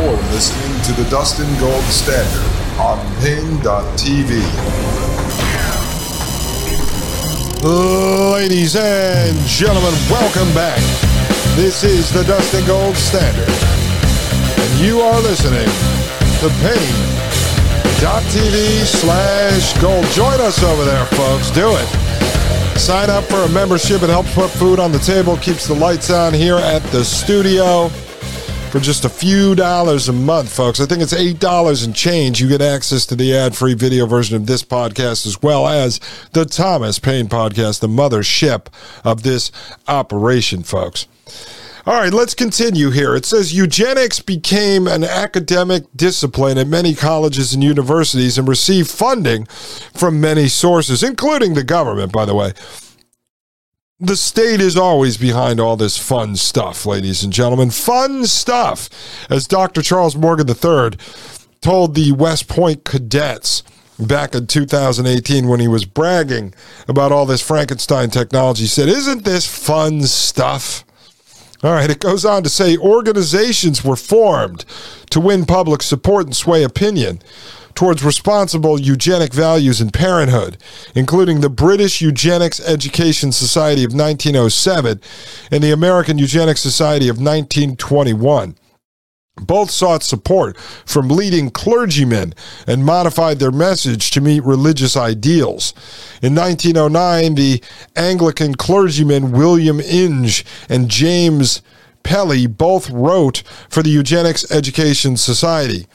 You're listening to the Dustin Gold Standard on Paine.tv. Ladies and gentlemen, welcome back. This is the Dustin Gold Standard. And you are listening to Paine.tv slash gold. Join us over there, folks. Do it. Sign up for a membership. It helps put food on the table, keeps the lights on here at the studio for just a few dollars a month, folks. I think it's $8 and change. You get access to the ad free video version of this podcast as well as the Thomas Paine podcast, the mothership of this operation, folks. All right, let's continue here. It says eugenics became an academic discipline at many colleges and universities and received funding from many sources, including the government, by the way the state is always behind all this fun stuff, ladies and gentlemen. Fun stuff. As Dr. Charles Morgan III told the West Point cadets back in 2018 when he was bragging about all this Frankenstein technology, he said, Isn't this fun stuff? All right, it goes on to say organizations were formed to win public support and sway opinion towards responsible eugenic values in parenthood, including the British Eugenics Education Society of 1907 and the American Eugenics Society of 1921. Both sought support from leading clergymen and modified their message to meet religious ideals. In 1909, the Anglican clergymen William Inge and James Pelly both wrote for the Eugenics Education Society.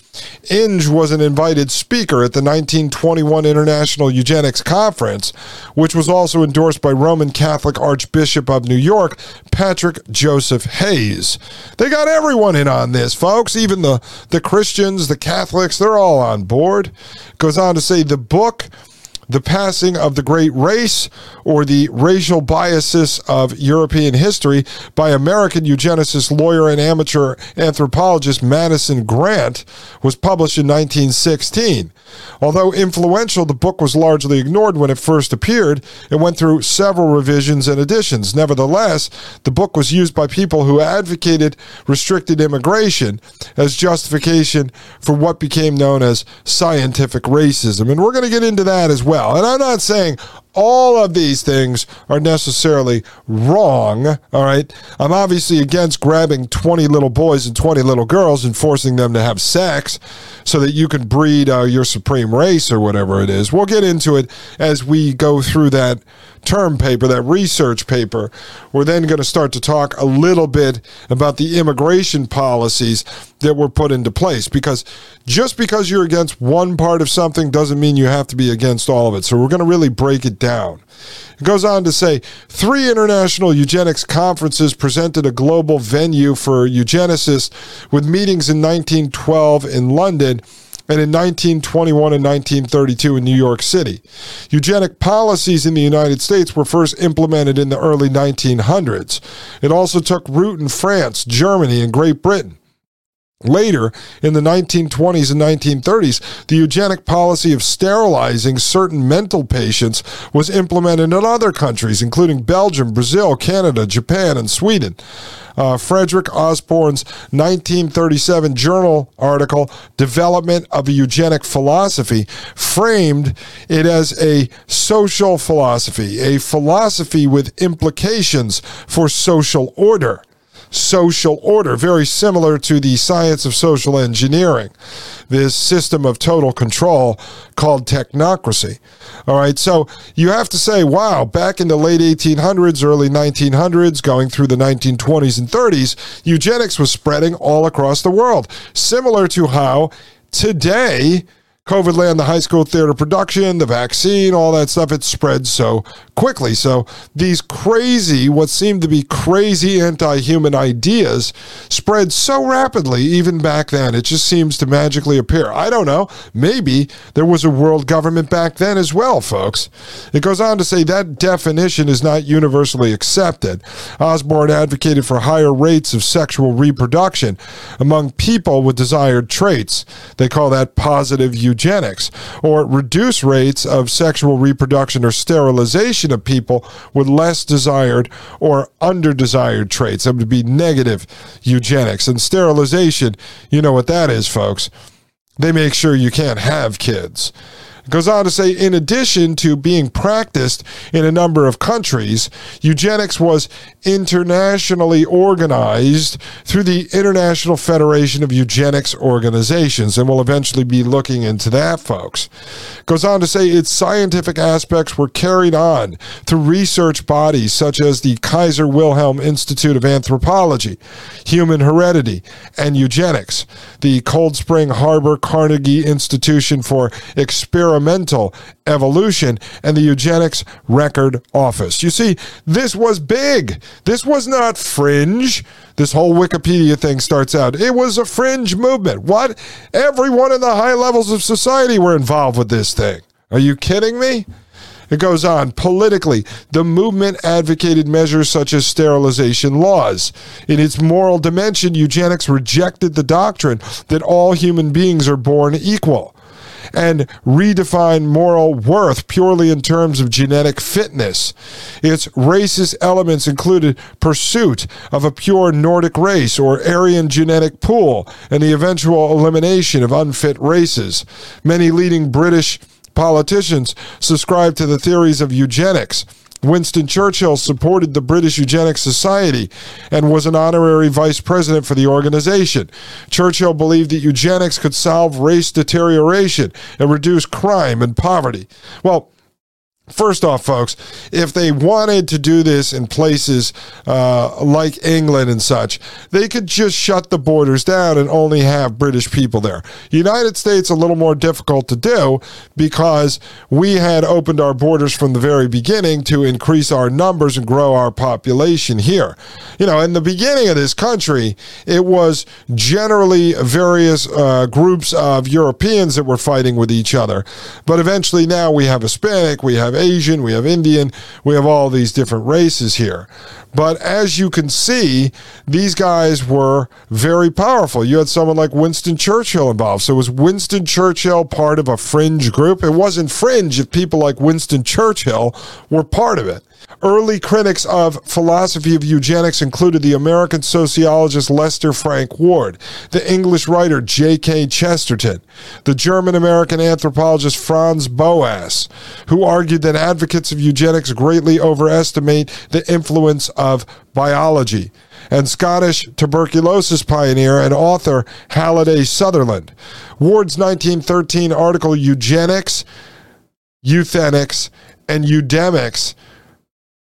Inge was an invited speaker at the 1921 International Eugenics Conference, which was also endorsed by Roman Catholic Archbishop of New York, Patrick Joseph Hayes. They got everyone in on this, folks, even the, the Christians, the Catholics, they're all on board. Goes on to say the book the passing of the great race or the racial biases of European history by American eugenicist lawyer and amateur anthropologist Madison Grant was published in 1916. Although influential, the book was largely ignored when it first appeared. It went through several revisions and editions. Nevertheless, the book was used by people who advocated restricted immigration as justification for what became known as scientific racism. And we're going to get into that as well. And I'm not saying all of these things are necessarily wrong. All right. I'm obviously against grabbing 20 little boys and 20 little girls and forcing them to have sex so that you can breed uh, your supreme race or whatever it is. We'll get into it as we go through that term paper, that research paper. We're then going to start to talk a little bit about the immigration policies that were put into place because just because you're against one part of something doesn't mean you have to be against all of it. So we're going to really break it down. It goes on to say three international eugenics conferences presented a global venue for eugenicists with meetings in 1912 in London and in 1921 and 1932 in New York City. Eugenic policies in the United States were first implemented in the early 1900s. It also took root in France, Germany, and Great Britain. Later, in the 1920s and 1930s, the eugenic policy of sterilizing certain mental patients was implemented in other countries, including Belgium, Brazil, Canada, Japan, and Sweden. Uh, Frederick Osborn's 1937 journal article, Development of a Eugenic Philosophy, framed it as a social philosophy, a philosophy with implications for social order social order, very similar to the science of social engineering, this system of total control called technocracy. All right, so you have to say, wow, back in the late 1800s, early 1900s, going through the 1920s and 30s, eugenics was spreading all across the world, similar to how today COVID land, the high school theater production, the vaccine, all that stuff, it spread so quickly. So these crazy, what seemed to be crazy anti human ideas spread so rapidly, even back then. It just seems to magically appear. I don't know. Maybe there was a world government back then as well, folks. It goes on to say that definition is not universally accepted. Osborn advocated for higher rates of sexual reproduction among people with desired traits. They call that positive eugenics, or reduce rates of sexual reproduction or sterilization of people with less desired or undesired traits. That would be negative eugenics. And sterilization, you know what that is, folks. They make sure you can't have kids. It goes on to say, in addition to being practiced in a number of countries, eugenics was internationally organized through the International Federation of Eugenics Organizations, and we'll eventually be looking into that, folks. It goes on to say its scientific aspects were carried on through research bodies such as the Kaiser Wilhelm Institute of Anthropology, Human Heredity, and Eugenics, the Cold Spring Harbor Carnegie Institution for Experimental experimental evolution and the eugenics record office. You see, this was big. This was not fringe. This whole Wikipedia thing starts out. It was a fringe movement. What? Everyone in the high levels of society were involved with this thing. Are you kidding me? It goes on. Politically, the movement advocated measures such as sterilization laws. In its moral dimension, eugenics rejected the doctrine that all human beings are born equal and redefine moral worth purely in terms of genetic fitness. Its racist elements included pursuit of a pure Nordic race or Aryan genetic pool and the eventual elimination of unfit races. Many leading British politicians subscribed to the theories of eugenics Winston Churchill supported the British Eugenics Society and was an honorary vice president for the organization. Churchill believed that eugenics could solve race deterioration and reduce crime and poverty. Well, First off, folks, if they wanted to do this in places uh, like England and such, they could just shut the borders down and only have British people there. United States a little more difficult to do because we had opened our borders from the very beginning to increase our numbers and grow our population here. You know, in the beginning of this country, it was generally various uh, groups of Europeans that were fighting with each other, but eventually now we have Hispanic, we have have Asian, we have Indian, we have all these different races here. But as you can see, these guys were very powerful. You had someone like Winston Churchill involved. So was Winston Churchill part of a fringe group? It wasn't fringe if people like Winston Churchill were part of it. Early critics of philosophy of eugenics included the American sociologist Lester Frank Ward, the English writer G.K. Chesterton, the German American anthropologist Franz Boas, who argued that advocates of eugenics greatly overestimate the influence of biology, and Scottish tuberculosis pioneer and author Halliday Sutherland. Ward's 1913 article Eugenics, Euthenics, and Eudemics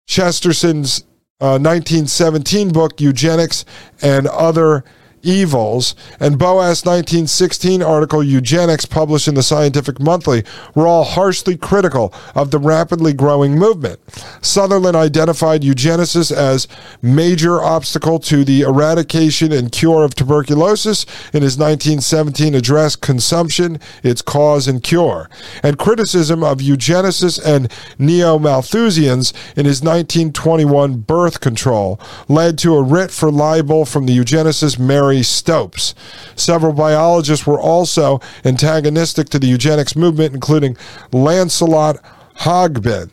Chesterton's uh, 1917 book, Eugenics and Other evils, and Boas' 1916 article, Eugenics, published in the Scientific Monthly, were all harshly critical of the rapidly growing movement. Sutherland identified eugenesis as major obstacle to the eradication and cure of tuberculosis. In his 1917 address, Consumption, Its Cause and Cure, and criticism of eugenicists and neo-Malthusians in his 1921 Birth Control led to a writ for libel from the eugenicist Mary Stopes. Several biologists were also antagonistic to the eugenics movement, including Lancelot Hogben.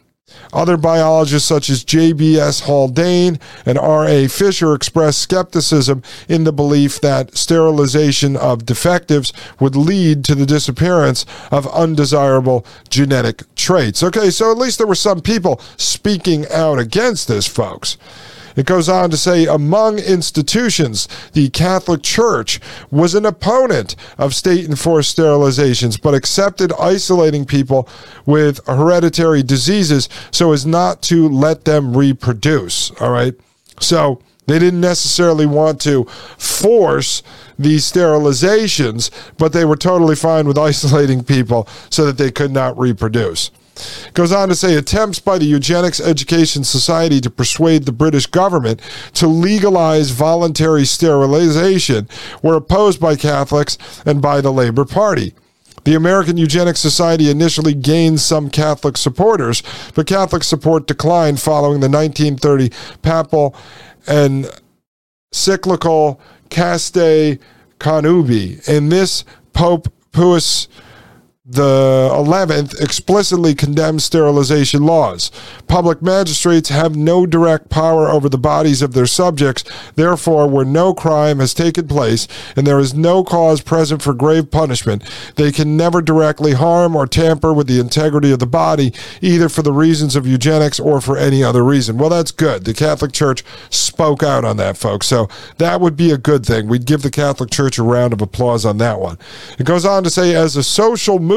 Other biologists such as J.B.S. Haldane and R.A. Fisher expressed skepticism in the belief that sterilization of defectives would lead to the disappearance of undesirable genetic traits. Okay, so at least there were some people speaking out against this, folks. It goes on to say among institutions, the Catholic Church was an opponent of state enforced sterilizations, but accepted isolating people with hereditary diseases so as not to let them reproduce. All right. So They didn't necessarily want to force these sterilizations, but they were totally fine with isolating people so that they could not reproduce. Goes on to say attempts by the Eugenics Education Society to persuade the British government to legalize voluntary sterilization were opposed by Catholics and by the Labour Party. The American Eugenics Society initially gained some Catholic supporters, but Catholic support declined following the 1930 papal and cyclical Casti Connubii. In this, Pope Pius the 11th explicitly condemns sterilization laws. Public magistrates have no direct power over the bodies of their subjects. Therefore, where no crime has taken place and there is no cause present for grave punishment, they can never directly harm or tamper with the integrity of the body, either for the reasons of eugenics or for any other reason. Well, that's good. The Catholic Church spoke out on that, folks. So that would be a good thing. We'd give the Catholic Church a round of applause on that one. It goes on to say, as a social movement,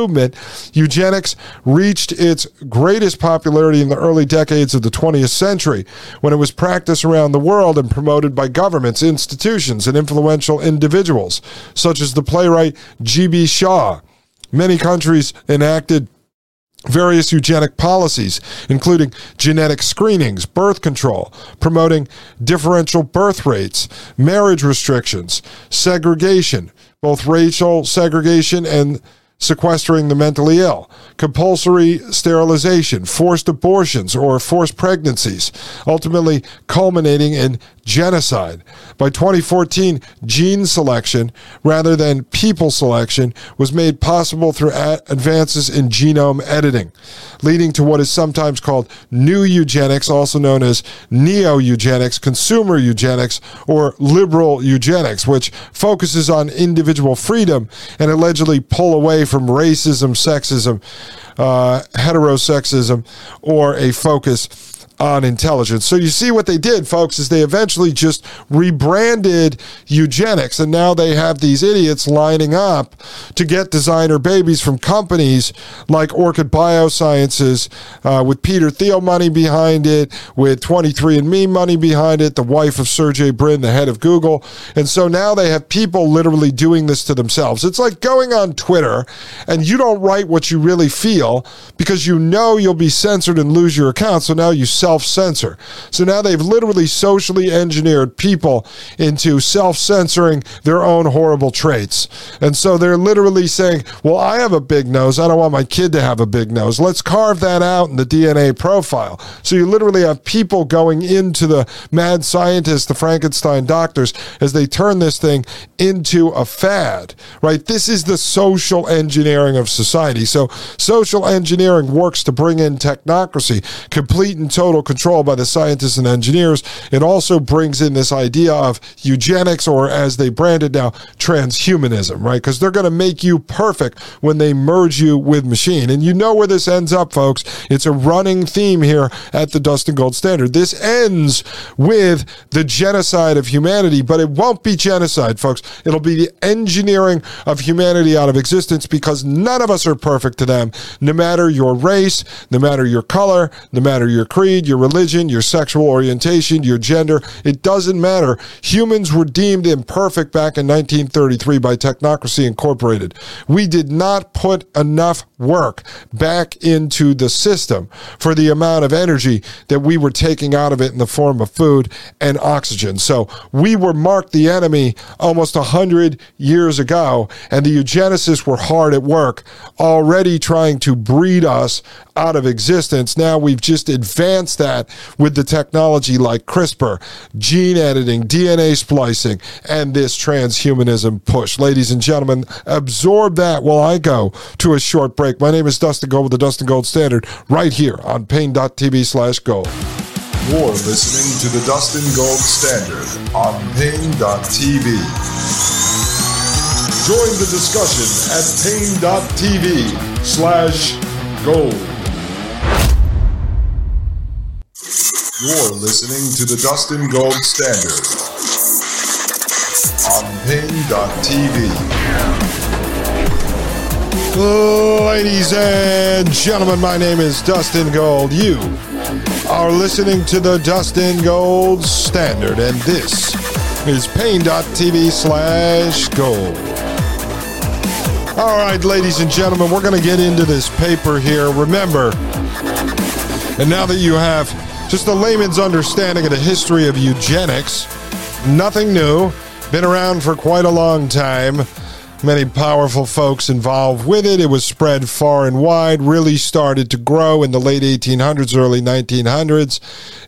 eugenics reached its greatest popularity in the early decades of the 20th century when it was practiced around the world and promoted by governments, institutions, and influential individuals, such as the playwright G.B. Shaw. Many countries enacted various eugenic policies, including genetic screenings, birth control, promoting differential birth rates, marriage restrictions, segregation, both racial segregation and sequestering the mentally ill, compulsory sterilization, forced abortions, or forced pregnancies, ultimately culminating in genocide. By 2014, gene selection rather than people selection was made possible through advances in genome editing, leading to what is sometimes called new eugenics, also known as neo eugenics, consumer eugenics, or liberal eugenics, which focuses on individual freedom and allegedly pull away from racism, sexism, uh, heterosexism, or a focus on intelligence. So you see what they did, folks, is they eventually just rebranded eugenics, and now they have these idiots lining up to get designer babies from companies like Orchid Biosciences, uh, with Peter Thiel money behind it, with 23andMe money behind it, the wife of Sergey Brin, the head of Google, and so now they have people literally doing this to themselves. It's like going on Twitter and you don't write what you really feel because you know you'll be censored and lose your account. So now you self censor. So now they've literally socially engineered people into self censoring their own horrible traits. And so they're literally saying, well, I have a big nose. I don't want my kid to have a big nose. Let's carve that out in the DNA profile. So you literally have people going into the mad scientists, the Frankenstein doctors, as they turn this thing into a fad, right? This is the social engineering of society. So social engineering works to bring in technocracy, complete and total total control by the scientists and engineers. It also brings in this idea of eugenics, or as they brand it now, transhumanism, right? Because they're going to make you perfect when they merge you with machine. And you know where this ends up, folks. It's a running theme here at the Dustin Gold Standard. This ends with the genocide of humanity, but it won't be genocide, folks. It'll be the engineering of humanity out of existence because none of us are perfect to them, no matter your race, no matter your color, no matter your creed, your religion, your sexual orientation, your gender. It doesn't matter. Humans were deemed imperfect back in 1933 by Technocracy Incorporated. We did not put enough work back into the system for the amount of energy that we were taking out of it in the form of food and oxygen. So we were marked the enemy almost 100 years ago, and the eugenicists were hard at work already trying to breed us out of existence. Now we've just advanced that with the technology like CRISPR, gene editing, DNA splicing, and this transhumanism push. Ladies and gentlemen, absorb that while I go to a short break. My name is Dustin Gold with the Dustin Gold Standard right here on paine.tv slash gold. You're listening to the Dustin Gold Standard on paine.tv. Join the discussion at paine.tv slash gold. You're listening to the Dustin Gold Standard on Paine.tv. Ladies and gentlemen, my name is Dustin Gold. You are listening to the Dustin Gold Standard, and this is Paine.tv slash gold. All right, ladies and gentlemen, we're going to get into this paper here. Remember, and now that you have just a layman's understanding of the history of eugenics, nothing new, been around for quite a long time many powerful folks involved with it. It was spread far and wide, really started to grow in the late 1800s, early 1900s.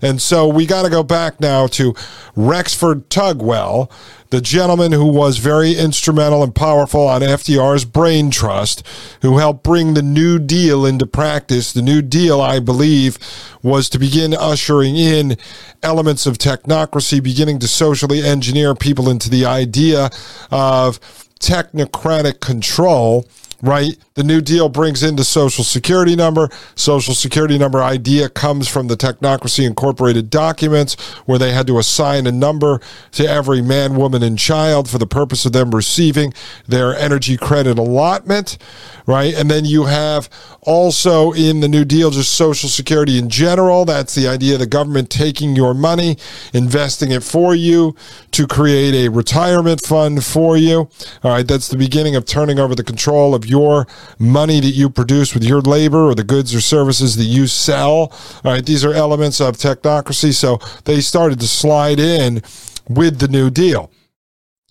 And so we got to go back now to Rexford Tugwell, the gentleman who was very instrumental and powerful on FDR's brain trust, who helped bring the New Deal into practice. The New Deal, I believe, was to begin ushering in elements of technocracy, beginning to socially engineer people into the idea of technocratic control right? The New Deal brings in the Social Security number. Social Security number idea comes from the Technocracy Incorporated documents where they had to assign a number to every man, woman, and child for the purpose of them receiving their energy credit allotment, right? And then you have also in the New Deal just Social Security in general. That's the idea of the government taking your money, investing it for you to create a retirement fund for you. All right, that's the beginning of turning over the control of your money that you produce with your labor or the goods or services that you sell. All right, these are elements of technocracy. So they started to slide in with the New Deal.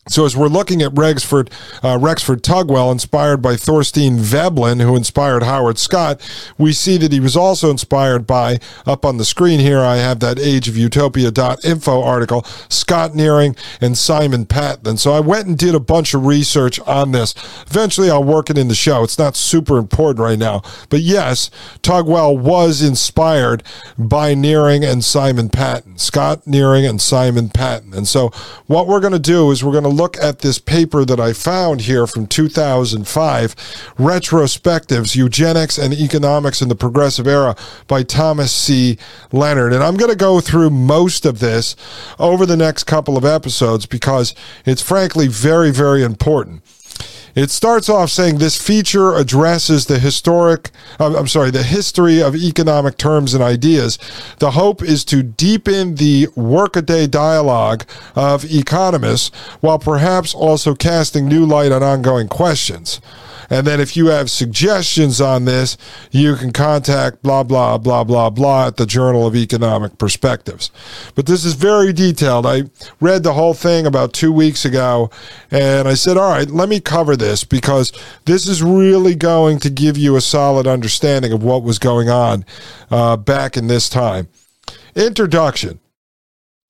So as we're looking at Rexford, uh, Rexford Tugwell, inspired by Thorstein Veblen, who inspired Howard Scott, we see that he was also inspired by, up on the screen here, I have that Age of ageofutopia.info article, Scott Nearing and Simon Patten. So I went and did a bunch of research on this. Eventually I'll work it in the show. It's not super important right now. But yes, Tugwell was inspired by Nearing and Simon Patten, Scott Nearing and Simon Patten. And so what we're going to do is we're going to look at this paper that I found here from 2005, Retrospectives Eugenics and Economics in the Progressive Era by Thomas C. Leonard. And I'm going to go through most of this over the next couple of episodes because it's frankly very, very important. It starts off saying this feature addresses the historic, uh, I'm sorry, the history of economic terms and ideas. The hope is to deepen the workaday dialogue of economists while perhaps also casting new light on ongoing questions. And then if you have suggestions on this, you can contact blah, blah, blah, blah, blah at the Journal of Economic Perspectives. But this is very detailed. I read the whole thing about two weeks ago and I said, all right, let me cover this because this is really going to give you a solid understanding of what was going on uh, back in this time. Introduction.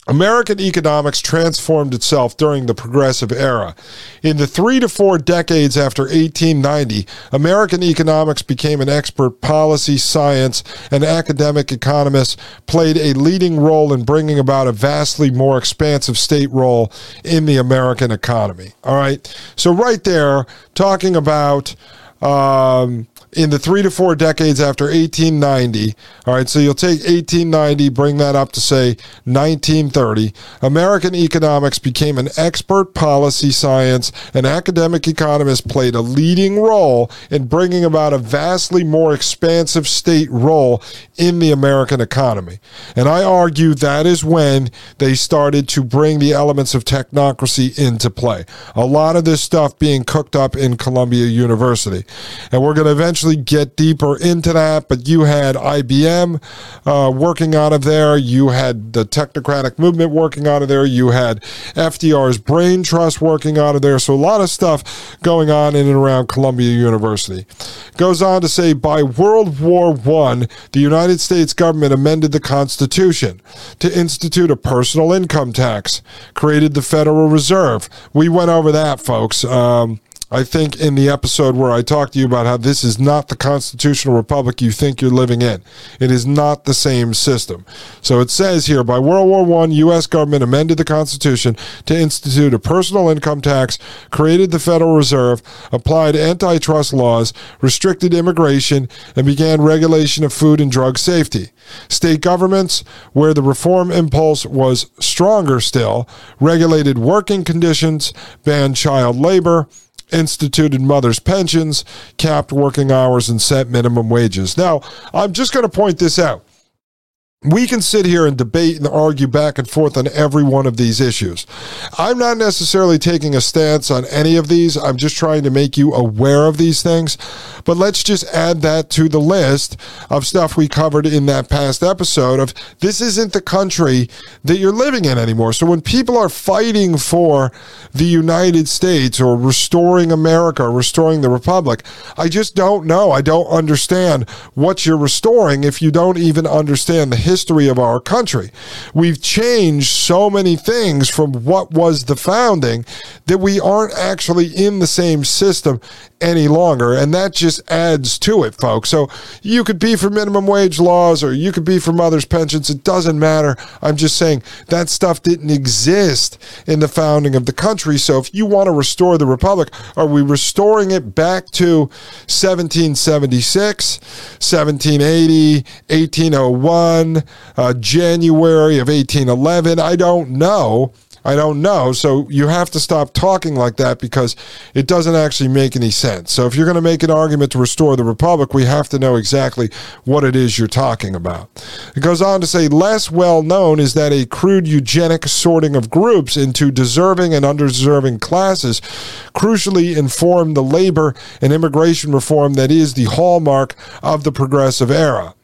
American economics transformed itself during the progressive era. In the three to four decades after 1890, American economics became an expert policy, science, and academic economists played a leading role in bringing about a vastly more expansive state role in the American economy. All right. So, right there, talking about. Um, in the three to four decades after 1890, all right, so you'll take 1890, bring that up to say 1930, American economics became an expert policy science, and academic economists played a leading role in bringing about a vastly more expansive state role in the American economy. And I argue that is when they started to bring the elements of technocracy into play. A lot of this stuff being cooked up in Columbia University. And we're going to eventually actually get deeper into that, but you had IBM uh, working out of there. You had the technocratic movement working out of there. You had FDR's brain trust working out of there. So a lot of stuff going on in and around Columbia University. Goes on to say by World War One, the United States government amended the Constitution to institute a personal income tax, created the Federal Reserve. We went over that, folks. Um, I think in the episode where I talked to you about how this is not the constitutional republic you think you're living in. It is not the same system. So it says here by World War I, U.S. government amended the Constitution to institute a personal income tax, created the Federal Reserve, applied antitrust laws, restricted immigration, and began regulation of food and drug safety. State governments, where the reform impulse was stronger still, regulated working conditions, banned child labor, instituted mothers' pensions, capped working hours, and set minimum wages. Now, I'm just going to point this out. We can sit here and debate and argue back and forth on every one of these issues. I'm not necessarily taking a stance on any of these. I'm just trying to make you aware of these things. But let's just add that to the list of stuff we covered in that past episode of this isn't the country that you're living in anymore. So when people are fighting for the United States or restoring America or restoring the Republic, I just don't know. I don't understand what you're restoring if you don't even understand the history of our country. We've changed so many things from what was the founding that we aren't actually in the same system any longer. And that just adds to it, folks. So you could be for minimum wage laws or you could be for mothers' pensions. It doesn't matter. I'm just saying that stuff didn't exist in the founding of the country. So if you want to restore the republic, are we restoring it back to 1776, 1780, 1801, uh, January of 1811? I don't know. I don't know. So you have to stop talking like that because it doesn't actually make any sense. So if you're going to make an argument to restore the republic, we have to know exactly what it is you're talking about. It goes on to say less well known is that a crude eugenic sorting of groups into deserving and undeserving classes crucially informed the labor and immigration reform that is the hallmark of the progressive era.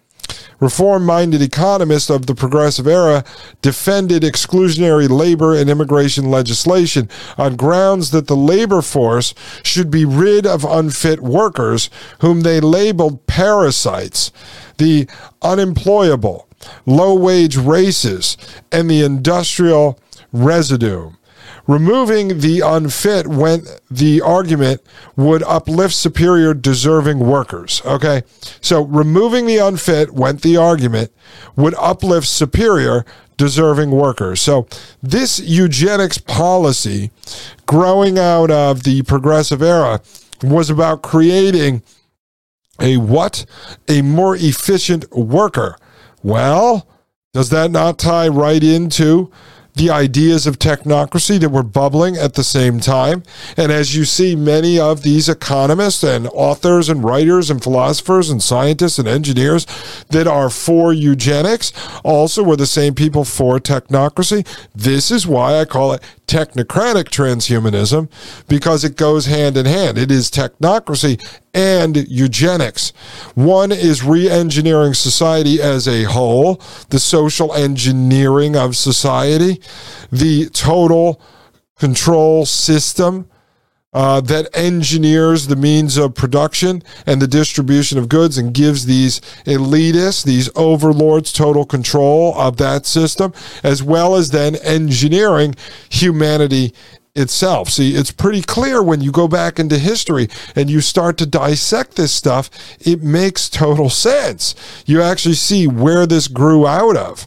Reform minded economists of the progressive era defended exclusionary labor and immigration legislation on grounds that the labor force should be rid of unfit workers, whom they labeled parasites, the unemployable, low wage races, and the industrial residue. Removing the unfit went the argument would uplift superior deserving workers. Okay. So removing the unfit went the argument would uplift superior deserving workers. So this eugenics policy growing out of the progressive era was about creating a what? A more efficient worker. Well, does that not tie right into the ideas of technocracy that were bubbling at the same time. And as you see, many of these economists and authors and writers and philosophers and scientists and engineers that are for eugenics also were the same people for technocracy. This is why I call it technocratic transhumanism because it goes hand in hand. It is technocracy and eugenics. One is re engineering society as a whole, the social engineering of society, the total control system uh, that engineers the means of production and the distribution of goods and gives these elitists, these overlords, total control of that system, as well as then engineering humanity itself. See, it's pretty clear when you go back into history and you start to dissect this stuff, it makes total sense. You actually see where this grew out of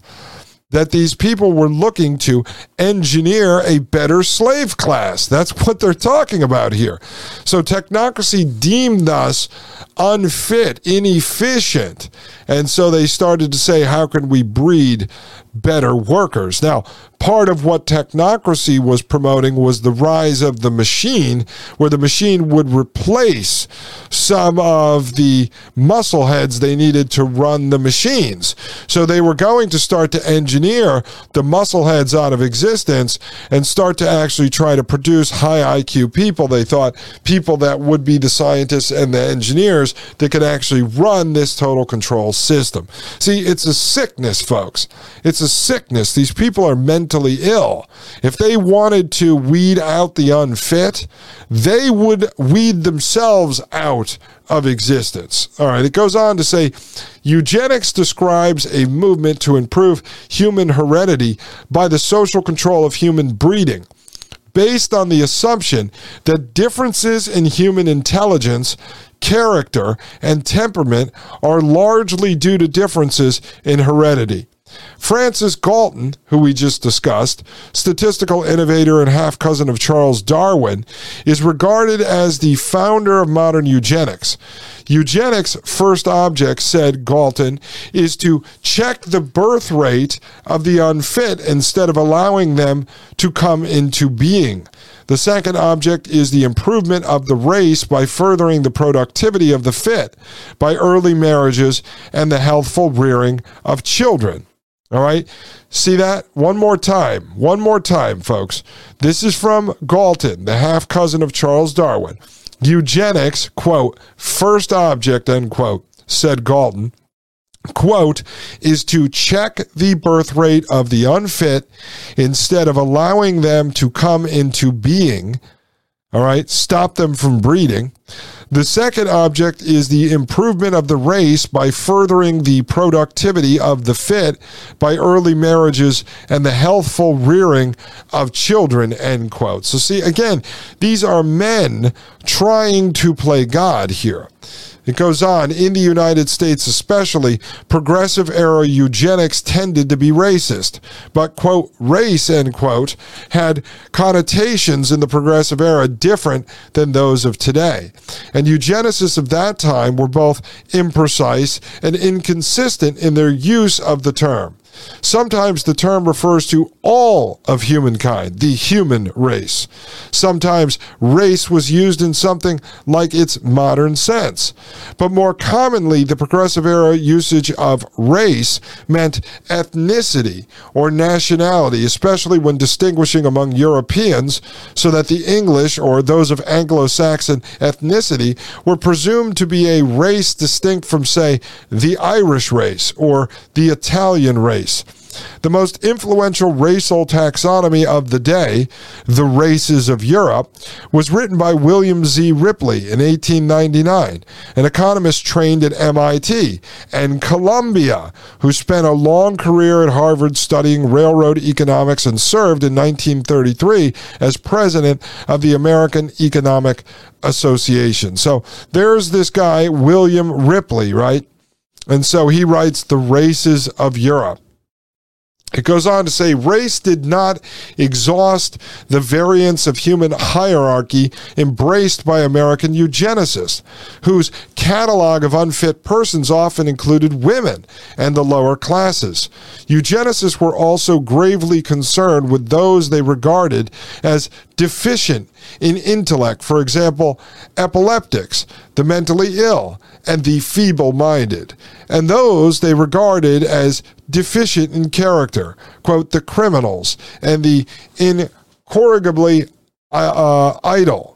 that these people were looking to engineer a better slave class. That's what they're talking about here. So technocracy deemed us unfit, inefficient. And so they started to say, how can we breed better workers? Now, part of what technocracy was promoting was the rise of the machine, where the machine would replace some of the muscle heads they needed to run the machines. So they were going to start to engineer the muscle heads out of existence and start to actually try to produce high IQ people. They thought people that would be the scientists and the engineers that could actually run this total control system. See, it's a sickness, folks. It's a sickness. These people are mentally ill. If they wanted to weed out the unfit, they would weed themselves out of existence. All right, it goes on to say eugenics describes a movement to improve human heredity by the social control of human breeding based on the assumption that differences in human intelligence, character, and temperament are largely due to differences in heredity. Francis Galton, who we just discussed, statistical innovator and half cousin of Charles Darwin, is regarded as the founder of modern eugenics. Eugenics' first object, said Galton, is to check the birth rate of the unfit instead of allowing them to come into being. The second object is the improvement of the race by furthering the productivity of the fit by early marriages and the healthful rearing of children. All right. See that? One more time. One more time, folks. This is from Galton, the half cousin of Charles Darwin. Eugenics, quote, first object, end quote, said Galton, quote, is to check the birth rate of the unfit instead of allowing them to come into being. All right, stop them from breeding. The second object is the improvement of the race by furthering the productivity of the fit by early marriages and the healthful rearing of children, end quote. So, see, again, these are men trying to play God here. It goes on, in the United States especially, progressive era eugenics tended to be racist. But, quote, race, end quote, had connotations in the progressive era different than those of today. And eugenicists of that time were both imprecise and inconsistent in their use of the term. Sometimes the term refers to all of humankind, the human race. Sometimes race was used in something like its modern sense. But more commonly, the progressive era usage of race meant ethnicity or nationality, especially when distinguishing among Europeans, so that the English or those of Anglo Saxon ethnicity were presumed to be a race distinct from, say, the Irish race or the Italian race race. The most influential racial taxonomy of the day, The Races of Europe, was written by William Z. Ripley in 1899, an economist trained at MIT and Columbia, who spent a long career at Harvard studying railroad economics and served in 1933 as president of the American Economic Association. So there's this guy, William Ripley, right? And so he writes The Races of Europe. It goes on to say race did not exhaust the variants of human hierarchy embraced by American eugenicists, whose catalog of unfit persons often included women and the lower classes. Eugenicists were also gravely concerned with those they regarded as deficient in intellect, for example, epileptics, the mentally ill, and the feeble minded, and those they regarded as deficient in character, quote, the criminals, and the incorrigibly uh, uh, idle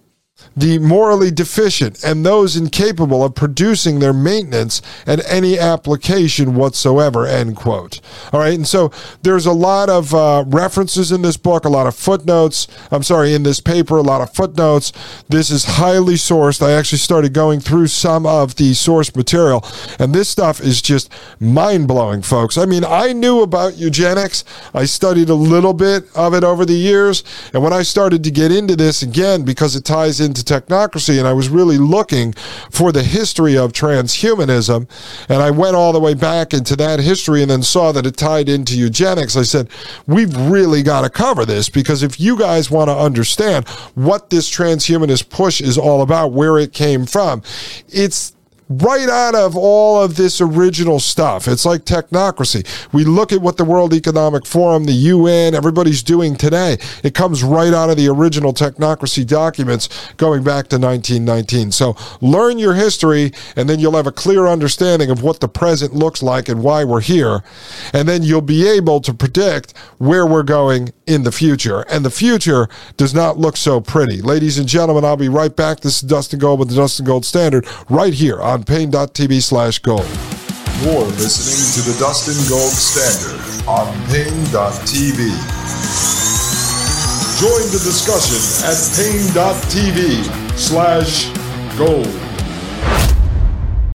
the morally deficient, and those incapable of producing their maintenance and any application whatsoever, end quote. All right, and so there's a lot of uh, references in this book, a lot of footnotes. I'm sorry, in this paper, a lot of footnotes. This is highly sourced. I actually started going through some of the source material, and this stuff is just mind blowing, folks. I mean, I knew about eugenics, I studied a little bit of it over the years, and when I started to get into this again, because it ties into technocracy, and I was really looking for the history of transhumanism. And I went all the way back into that history and then saw that it tied into eugenics. I said, we've really got to cover this because if you guys want to understand what this transhumanist push is all about, where it came from, it's right out of all of this original stuff. It's like technocracy. We look at what the World Economic Forum, the UN, everybody's doing today. It comes right out of the original technocracy documents going back to 1919. So learn your history, and then you'll have a clear understanding of what the present looks like and why we're here. And then you'll be able to predict where we're going in the future. And the future does not look so pretty. Ladies and gentlemen, I'll be right back. This is Dustin Gold with the Dustin Gold Standard right here on Paine.tv slash gold. You're listening to the Dustin Gold Standard on Paine.tv. Join the discussion at Paine.tv slash gold.